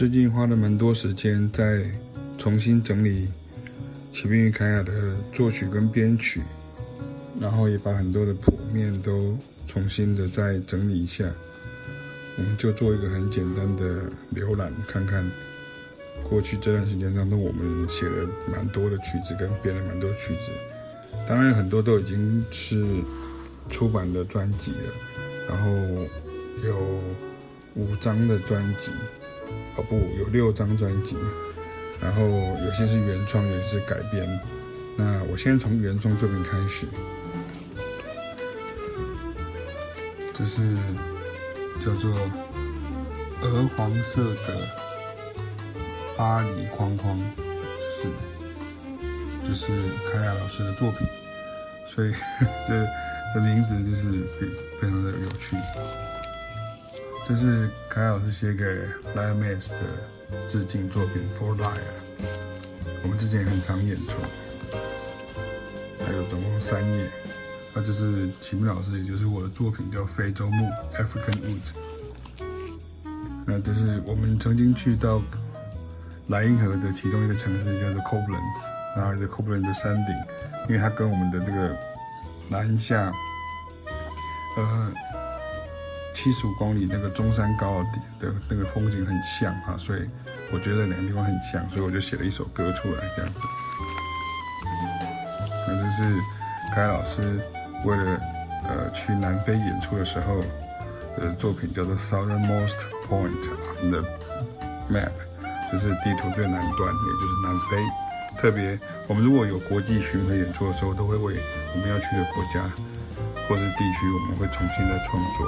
最近花了蛮多时间在重新整理骑兵与凯亚的作曲跟编曲，然后也把很多的谱面都重新的再整理一下。我们就做一个很简单的浏览，看看过去这段时间当中我们写了蛮多的曲子，跟编了蛮多曲子。当然很多都已经是出版的专辑了，然后有五张的专辑。哦不，有六张专辑，然后有些是原创，有些是改编。那我先从原创作品开始，这是叫做鹅黄色的巴黎框框，是就是凯亚老师的作品，所以 这的名字就是非非常的有趣。这是凯老师写给 Lion Mess 的致敬作品《For Liar》，我们之前也很常演出，还有总共三页。那这是齐明老师，也就是我的作品，叫《非洲木》（African Wood）。那这是我们曾经去到莱茵河的其中一个城市，叫做 Coblenz，然后在 Coblenz 的山顶，因为它跟我们的这个南下，呃。七十五公里那个中山高的的那个风景很像哈，所以我觉得两个地方很像，所以我就写了一首歌出来这样子。那这是凯老师为了呃去南非演出的时候的作品，叫做 Southernmost Point on the Map，就是地图最南端，也就是南非。特别我们如果有国际巡回演出的时候，都会为我们要去的国家。或是地区，我们会重新的创作。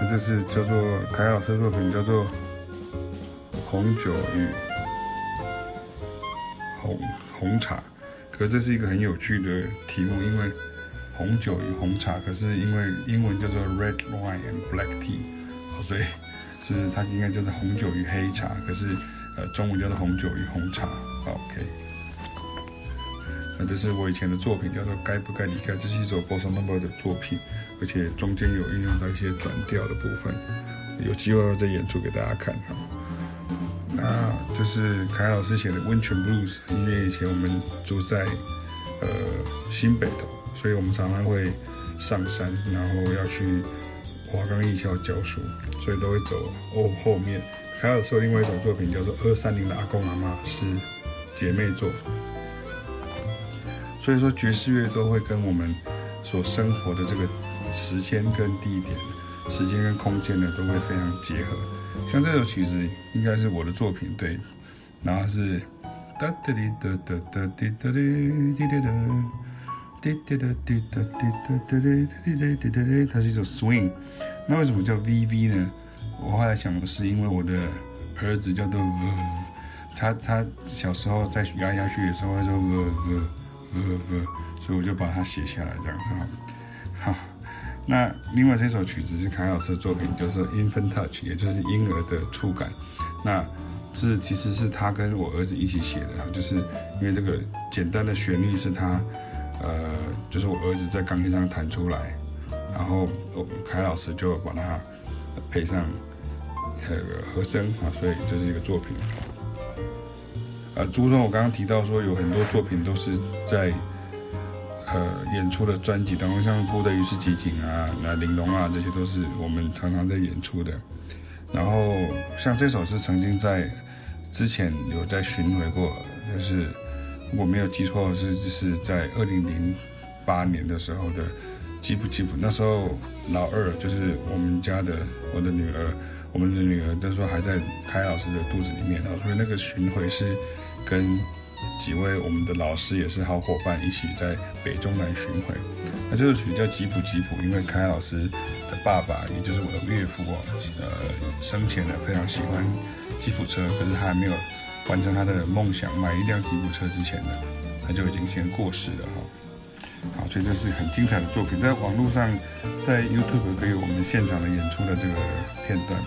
那这是叫做凯老师作品，叫做《红酒与红红茶》。可是这是一个很有趣的题目，因为红酒与红茶，可是因为英文叫做 Red Wine and Black Tea，所以就是它应该叫做红酒与黑茶。可是呃，中文叫做红酒与红茶。OK。那这是我以前的作品，叫做《该不该离开》，这是一首 Bossa Nova 的作品，而且中间有运用到一些转调的部分，有机会再演出给大家看哈。那就是凯老师写的《温泉 Blues》，因为以前我们住在呃新北投，所以我们常常会上山，然后要去华冈艺校教书，所以都会走哦后面。凯老师有另外一种作品叫做《二三零的阿公阿妈》，是姐妹作。所以说，爵士乐都会跟我们所生活的这个时间跟地点、时间跟空间呢，都会非常结合。像这首曲子应该是我的作品，对。然后是哒哒哩哒哒哒滴哒哩滴哒哒滴哒哒滴哒滴哒滴哒哩滴哒滴哒哩，它是一首 swing。那为什么叫 VV 呢？我后来想的是，因为我的儿子叫做 V，他他小时候在牙牙学语的时候，他说 V V。呃不，所以我就把它写下来，这样子哈。好，那另外这首曲子是凯老师的作品，就是 Infant Touch，也就是婴儿的触感。那这其实是他跟我儿子一起写的，就是因为这个简单的旋律是他，呃，就是我儿子在钢琴上弹出来，然后凯老师就把它配上那个和声啊，所以这是一个作品。呃，朱总，我刚刚提到说有很多作品都是在呃演出的专辑当中，像《孤的鱼是集锦》啊、那《玲珑》啊，这些都是我们常常在演出的。然后像这首是曾经在之前有在巡回过，但是我没有记错是是在二零零八年的时候的吉普吉普，那时候老二就是我们家的我的女儿，我们的女儿那时候还在凯老师的肚子里面啊，所以那个巡回是。跟几位我们的老师也是好伙伴一起在北中南巡回。那这首曲叫吉普吉普，因为凯老师的爸爸，也就是我的岳父啊，呃，生前呢非常喜欢吉普车，可是他还没有完成他的梦想买一辆吉普车之前呢，他就已经先过世了哈。好，所以这是很精彩的作品，在网络上，在 YouTube 可以我们现场的演出的这个片段。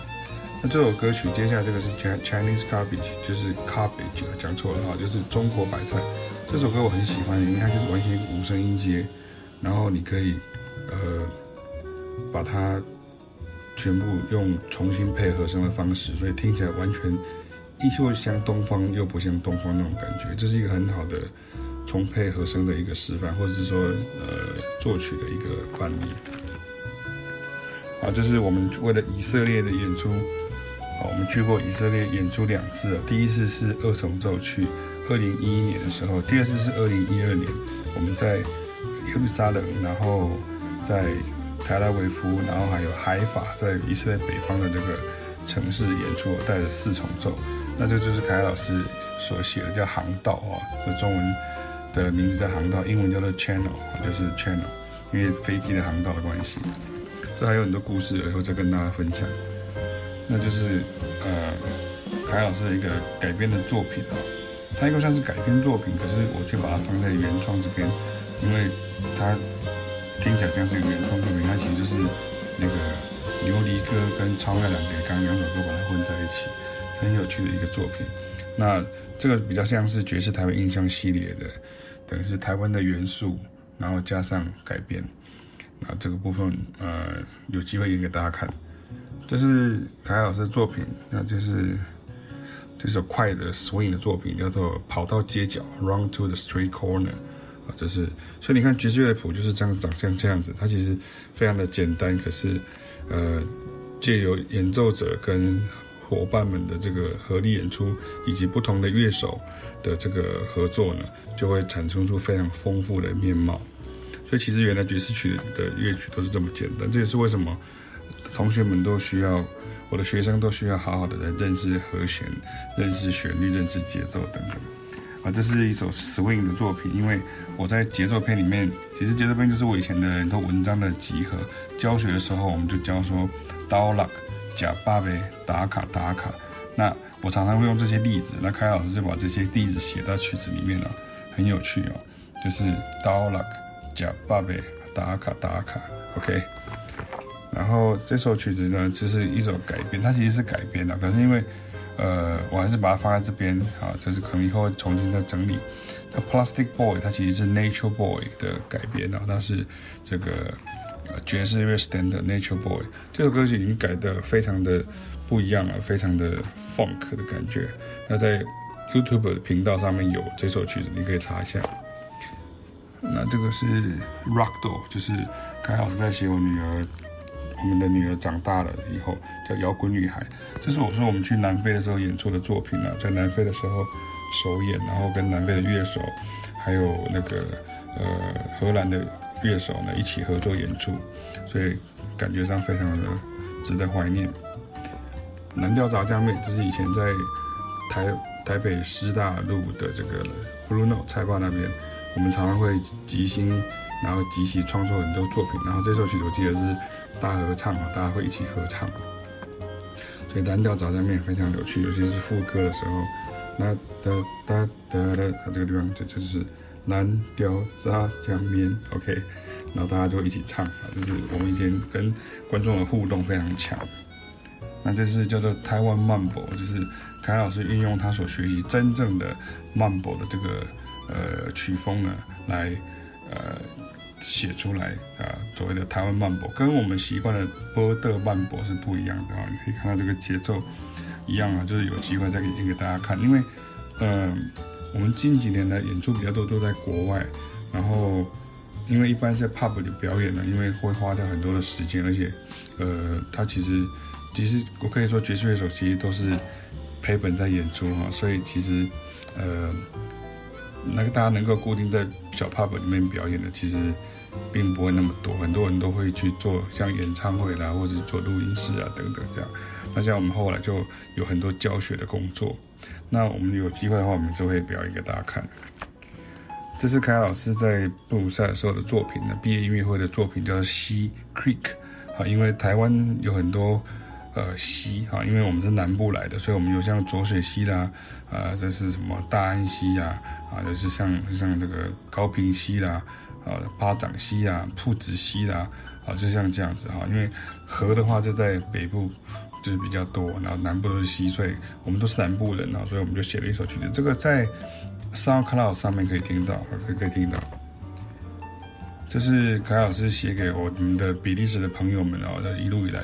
那这首歌曲，接下来这个是 Chinese cabbage，就是 cabbage，讲错了哈，就是中国白菜。这首歌我很喜欢，因为它就是完全无声音阶，然后你可以呃把它全部用重新配和声的方式，所以听起来完全依旧像东方又不像东方那种感觉。这是一个很好的重配和声的一个示范，或者是说呃作曲的一个范例。啊，这是我们为了以色列的演出，我们去过以色列演出两次了。第一次是二重奏去二零一一年的时候，第二次是二零一二年，我们在耶路撒冷，然后在。特拉维夫，然后还有海法，在以色列北方的这个城市演出，带着四重奏。那这就是凯老师所写的，叫航道啊，那中文的名字叫航道，英文叫做 channel，就是 channel，因为飞机的航道的关系。这还有很多故事，以后再跟大家分享。那就是呃，凯老师的一个改编的作品啊，它又算是改编作品，可是我却把它放在原创这边，因为它。听起来像是一个原创作品，它其实就是那个游离歌跟超爱两叠钢两首歌把它混在一起，很有趣的一个作品。那这个比较像是爵士台湾印象系列的，等于是台湾的元素，然后加上改编。那这个部分呃有机会演给大家看。这是凯老师的作品，那就是这首快的 swing 的作品，叫做《跑到街角》（Run to the Street Corner）。啊这是，所以你看爵士乐谱就是这样长像这样子，它其实非常的简单，可是，呃，借由演奏者跟伙伴们的这个合力演出，以及不同的乐手的这个合作呢，就会产生出非常丰富的面貌。所以其实原来爵士曲的乐曲都是这么简单，这也是为什么同学们都需要，我的学生都需要好好的来认识和弦、认识旋律、认识节奏等等。啊，这是一首 swing 的作品，因为我在节奏篇里面，其实节奏篇就是我以前的很多文章的集合。教学的时候，我们就教说倒落、假八呗、打卡打卡。那我常常会用这些例子，那凯老师就把这些例子写到曲子里面了，很有趣哦。就是倒落、假八呗、打卡打卡，OK。然后这首曲子呢，就是一首改编，它其实是改编的，可是因为。呃，我还是把它放在这边啊，这是可能以后会重新再整理。那 Plastic Boy 它其实是 Nature Boy 的改编啊，它是这个呃爵士乐 standard Nature Boy 这首歌曲已经改的非常的不一样了，非常的 funk 的感觉。那在 YouTube 的频道上面有这首曲子，你可以查一下。那这个是 rock doll 就是凯凯老师在写我女儿。我们的女儿长大了以后叫摇滚女孩，这是我说我们去南非的时候演出的作品啊，在南非的时候首演，然后跟南非的乐手，还有那个呃荷兰的乐手呢一起合作演出，所以感觉上非常的值得怀念。蓝调炸酱面，这是以前在台台北师大路的这个 Blue Note 菜吧那边，我们常常会即兴，然后即兴创作很多作品，然后这首曲子我记得是。大合唱啊，大家会一起合唱，所以蓝调杂酱面非常有趣，尤其是副歌的时候，那哒哒哒哒，它这个地方就就是蓝调炸酱面，OK，然后大家就一起唱，就是我们以前跟观众的互动非常强。那这是叫做台湾慢博，就是凯老师运用他所学习真正的慢博的这个呃曲风呢，来呃。写出来啊，所谓的台湾慢波，跟我们习惯的波特慢波是不一样的啊。你可以看到这个节奏一样啊，就是有机会再演给大家看。因为，呃，我们近几年来演出比较多都在国外，然后因为一般在 pub 里表演呢，因为会花掉很多的时间，而且，呃，他其实其实我可以说爵士乐手其实都是赔本在演出哈，所以其实，呃。那个大家能够固定在小 pub 里面表演的，其实并不会那么多。很多人都会去做像演唱会啦，或者做录音室啊等等这样。那像我们后来就有很多教学的工作。那我们有机会的话，我们就会表演给大家看。这是凯凯老师在布鲁塞尔时候的作品呢，毕业音乐会的作品叫做《溪 Creek》。好，因为台湾有很多。呃，溪哈，因为我们是南部来的，所以我们有像浊水溪啦，啊、呃，这是什么大安溪呀，啊，就是像像这个高屏溪啦，啊，八掌溪啦，铺子溪啦，啊，就像这样子哈。因为河的话就在北部就是比较多，然后南部都是溪，所以我们都是南部人啊，所以我们就写了一首曲子。这个在 SoundCloud 上面可以听到，可以可以听到。这是凯老师写给我们的比利时的朋友们啊，一路以来。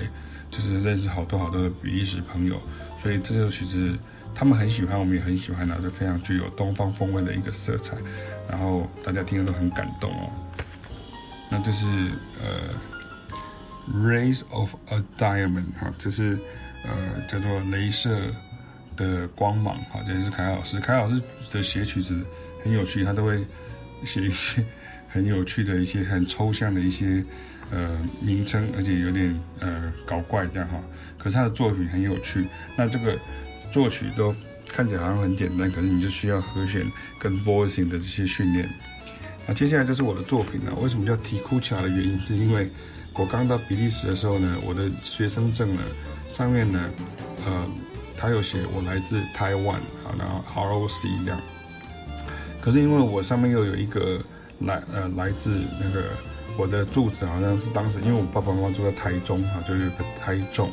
就是认识好多好多的比利时朋友，所以这首曲子他们很喜欢，我们也很喜欢，然后就非常具有东方风味的一个色彩，然后大家听了都很感动哦。那这是呃，Rays of a Diamond 哈，这是呃叫做镭射的光芒哈，这也是凯老师，凯老师的写曲子很有趣，他都会写一些很有趣的一些很抽象的一些。呃，名称而且有点呃搞怪这样哈，可是他的作品很有趣。那这个作曲都看起来好像很简单，可是你就需要和弦跟 voicing 的这些训练。那接下来就是我的作品了。为什么叫提库恰的原因，是因为我刚到比利时的时候呢，我的学生证呢上面呢，呃，他有写我来自台湾啊，然后 ROC 这样。可是因为我上面又有一个来呃来自那个。我的住址好像是当时，因为我爸爸妈妈住在台中哈，就是台中，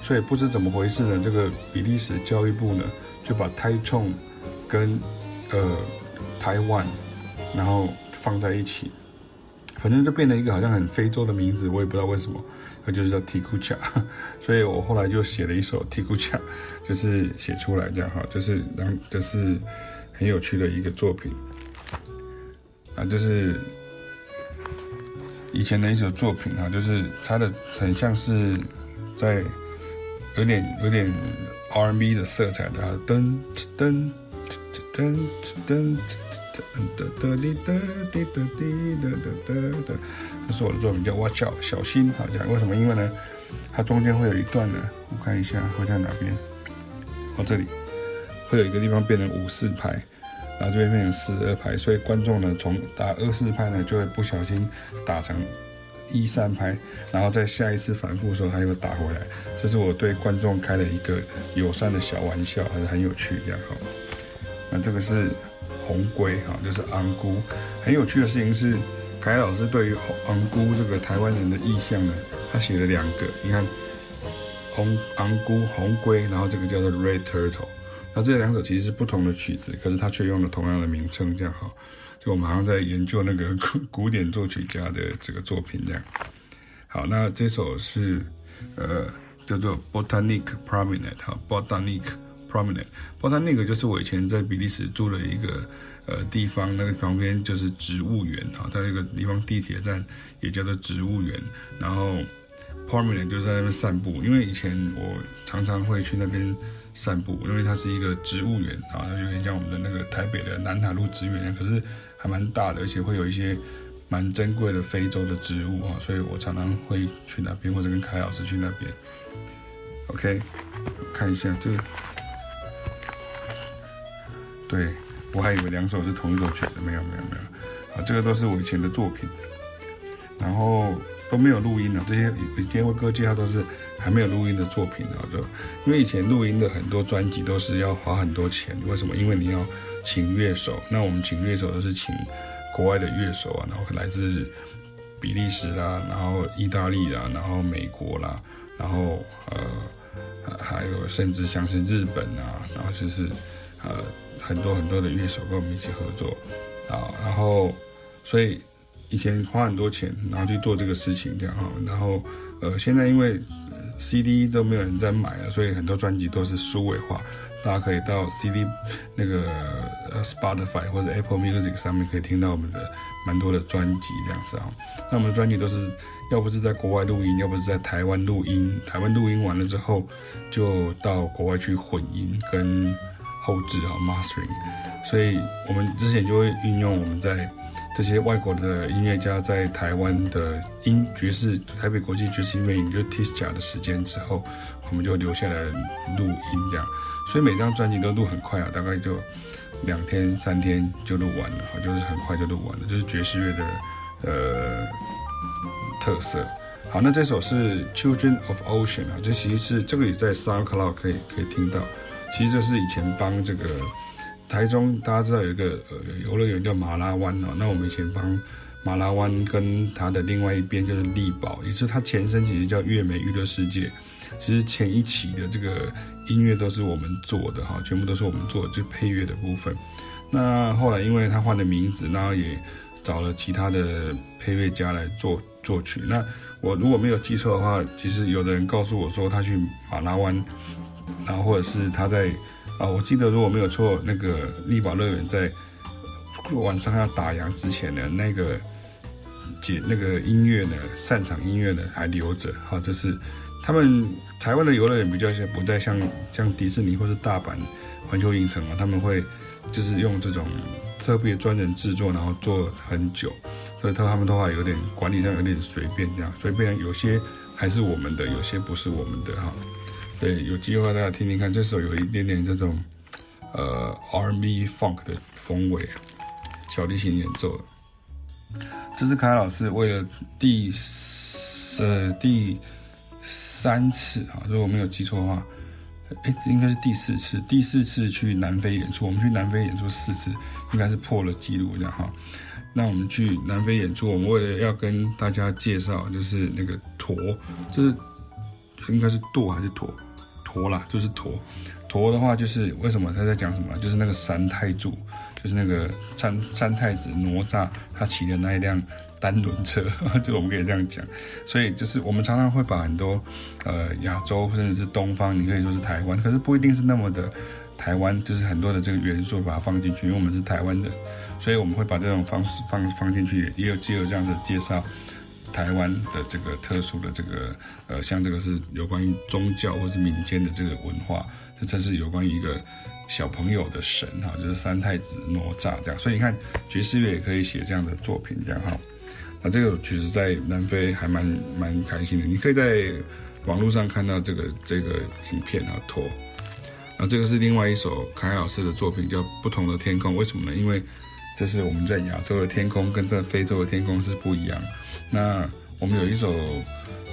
所以不知怎么回事呢，这个比利时教育部呢就把台中跟呃台湾然后放在一起，反正就变成一个好像很非洲的名字，我也不知道为什么，那就是叫提库恰，所以我后来就写了一首提库恰，就是写出来这样哈，就是让这是很有趣的一个作品啊，就是以前的一首作品啊，就是它的很像是在有点有点 R&B 的色彩的噔噔噔噔噔噔噔噔噔滴噔滴噔滴噔噔噔噔，这是我的作品叫《我叫小心》，好讲为什么？因为呢，它中间会有一段呢，我看一下会在哪边，哦，这里会有一个地方变成五四拍。然后这边变成四二拍，所以观众呢，从打二四拍呢，就会不小心打成一三拍，然后在下一次反复的时候，他又打回来。这是我对观众开了一个友善的小玩笑，还是很有趣这样哈。那这个是红龟哈，就是昂菇。很有趣的事情是，凯老师对于昂菇这个台湾人的意象呢，他写了两个，你看红昂菇红龟，然后这个叫做 Red Turtle。那这两首其实是不同的曲子，可是它却用了同样的名称，这样好，就我们好像在研究那个古 古典作曲家的这个作品这样。好，那这首是呃叫做 Botanic Promenade 哈，Botanic Promenade，Botanic 就是我以前在比利时住的一个呃地方，那个旁边就是植物园哈，它那个地方地铁站也叫做植物园，然后 Promenade 就在那边散步，因为以前我常常会去那边。散步，因为它是一个植物园啊，它有点像我们的那个台北的南塔路植物园，可是还蛮大的，而且会有一些蛮珍贵的非洲的植物啊，所以我常常会去那边，或者跟凯老师去那边。OK，看一下这个，对，我还以为两首是同一首曲子，没有没有没有，啊，这个都是我以前的作品，然后都没有录音了，这些以前为各位介绍都是。还没有录音的作品啊，就因为以前录音的很多专辑都是要花很多钱，为什么？因为你要请乐手，那我们请乐手都是请国外的乐手啊，然后来自比利时啦，然后意大利啦，然后美国啦，然后呃还有甚至像是日本啊，然后就是呃很多很多的乐手跟我们一起合作啊，然后所以以前花很多钱，然后去做这个事情这样哈，然后呃现在因为 CD 都没有人在买了，所以很多专辑都是数位化。大家可以到 CD 那个 Spotify 或者 Apple Music 上面可以听到我们的蛮多的专辑这样子啊。那我们的专辑都是要不是在国外录音，要不是在台湾录音。台湾录音完了之后，就到国外去混音跟后制啊 Mastering。所以我们之前就会运用我们在。这些外国的音乐家在台湾的音爵士台北国际爵士音乐营就 TISJA 的时间之后，我们就留下来录音这样，所以每张专辑都录很快啊，大概就两天三天就录完了，就是很快就录完了，就是爵士乐的呃特色。好，那这首是 Children of Ocean 啊，这其实是这个也在 SoundCloud 可以可以听到，其实这是以前帮这个。台中大家知道有一个呃游乐园叫马拉湾哦，那我们以前帮马拉湾跟它的另外一边就是丽宝，也是它前身其实叫月美娱乐世界，其实前一期的这个音乐都是我们做的哈，全部都是我们做的，就配乐的部分。那后来因为他换了名字，然后也找了其他的配乐家来做作曲。那我如果没有记错的话，其实有的人告诉我说他去马拉湾，然后或者是他在啊，我记得如果没有错，那个力宝乐园在晚上要打烊之前的那个节那个音乐呢，散场音乐呢还留着。哈，就是他们台湾的游乐园比较像不再像像迪士尼或是大阪环球影城啊，他们会就是用这种特别专人制作，然后做很久。所以他他们的话有点管理上有点随便这样，随便有些还是我们的，有些不是我们的哈。对，有机会大家听听看，这首有一点点这种呃 R&B funk 的风味，小提琴演奏的。这是凯老师为了第呃第三次啊，如果没有记错的话，哎，应该是第四次，第四次去南非演出，我们去南非演出四次，应该是破了纪录这样哈。那我们去南非演出，我们为了要跟大家介绍，就是那个驼，就是应该是舵还是驼，驼啦，就是驼。驼的话，就是为什么他在讲什么？就是那个三太子，就是那个三三太子哪吒他骑的那一辆单轮车，就我们可以这样讲。所以就是我们常常会把很多呃亚洲甚至是东方，你可以说是台湾，可是不一定是那么的台湾，就是很多的这个元素把它放进去，因为我们是台湾的。所以我们会把这种方式放放进去，也有既有这样的介绍台湾的这个特殊的这个呃，像这个是有关于宗教或是民间的这个文化，这这是有关于一个小朋友的神哈，就是三太子哪吒这样。所以你看爵士乐也可以写这样的作品这样哈。那这个其实在南非还蛮蛮开心的，你可以在网络上看到这个这个影片啊，托。那这个是另外一首凯老师的作品，叫《不同的天空》，为什么呢？因为这是我们在亚洲的天空跟在非洲的天空是不一样。那我们有一首，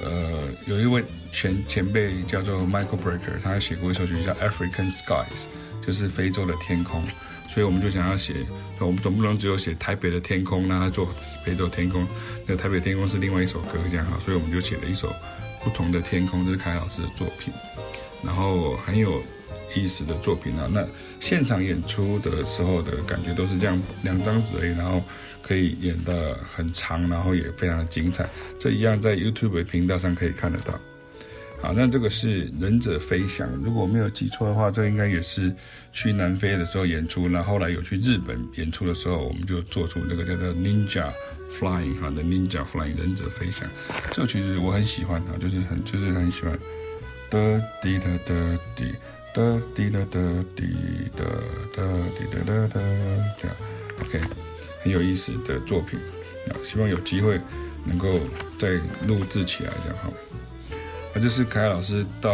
呃，有一位前前辈叫做 Michael Brecker，他写过一首曲叫《African Skies》，就是非洲的天空。所以我们就想要写，我们总不能只有写台北的天空，让他做非洲天空。那台北天空是另外一首歌，这样哈。所以我们就写了一首不同的天空，这是凯老师的作品，然后很有意思的作品啊。那现场演出的时候的感觉都是这样，两张纸而已，然后可以演得很长，然后也非常的精彩。这一样在 YouTube 频道上可以看得到。好，那这个是忍者飞翔，如果我没有记错的话，这应该也是去南非的时候演出，然后后来有去日本演出的时候，我们就做出这个叫做 Ninja Flying 哈的 Ninja Flying 忍者飞翔。这个曲子我很喜欢啊，就是很就是很喜欢。的滴的的滴。哒滴哒哒滴哒哒滴哒哒哒，这样，OK，很有意思的作品，啊，希望有机会能够再录制起来，这样哈。那这是凯老师到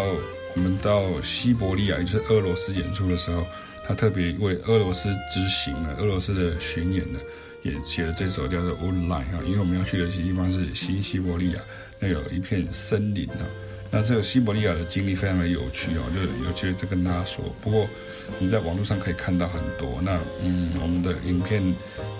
我们到西伯利亚，也就是俄罗斯演出的时候，他特别为俄罗斯之行呢，俄罗斯的巡演呢，也写了这首叫做《Woodline》哈，因为我们要去的地方是西西伯利亚，那有一片森林啊。那这个西伯利亚的经历非常的有趣哦，就有机会再跟大家说。不过你在网络上可以看到很多，那嗯，我们的影片，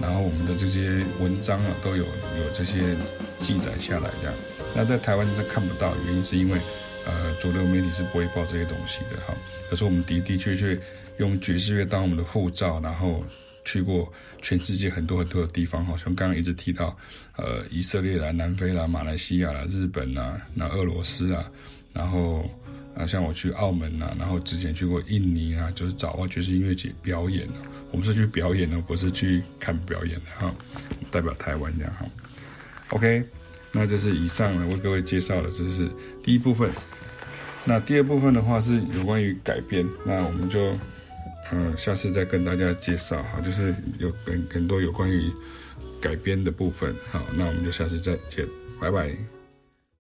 然后我们的这些文章啊，都有有这些记载下来这样。那在台湾是看不到，原因是因为呃，主流媒体是不会报这些东西的哈。可是我们的的确确用爵士乐当我们的护照，然后。去过全世界很多很多的地方，好像刚刚一直提到，呃，以色列啦、南非啦、马来西亚啦、日本啦、那俄罗斯啊，然后啊，像我去澳门啊，然后之前去过印尼啊，就是找啊爵士音乐节表演，我们是去表演的，不是去看表演的哈，代表台湾这样哈。OK，那这是以上呢为各位介绍的，这是第一部分。那第二部分的话是有关于改编，那我们就。嗯，下次再跟大家介绍哈，就是有很很多有关于改编的部分。好，那我们就下次再见，拜拜。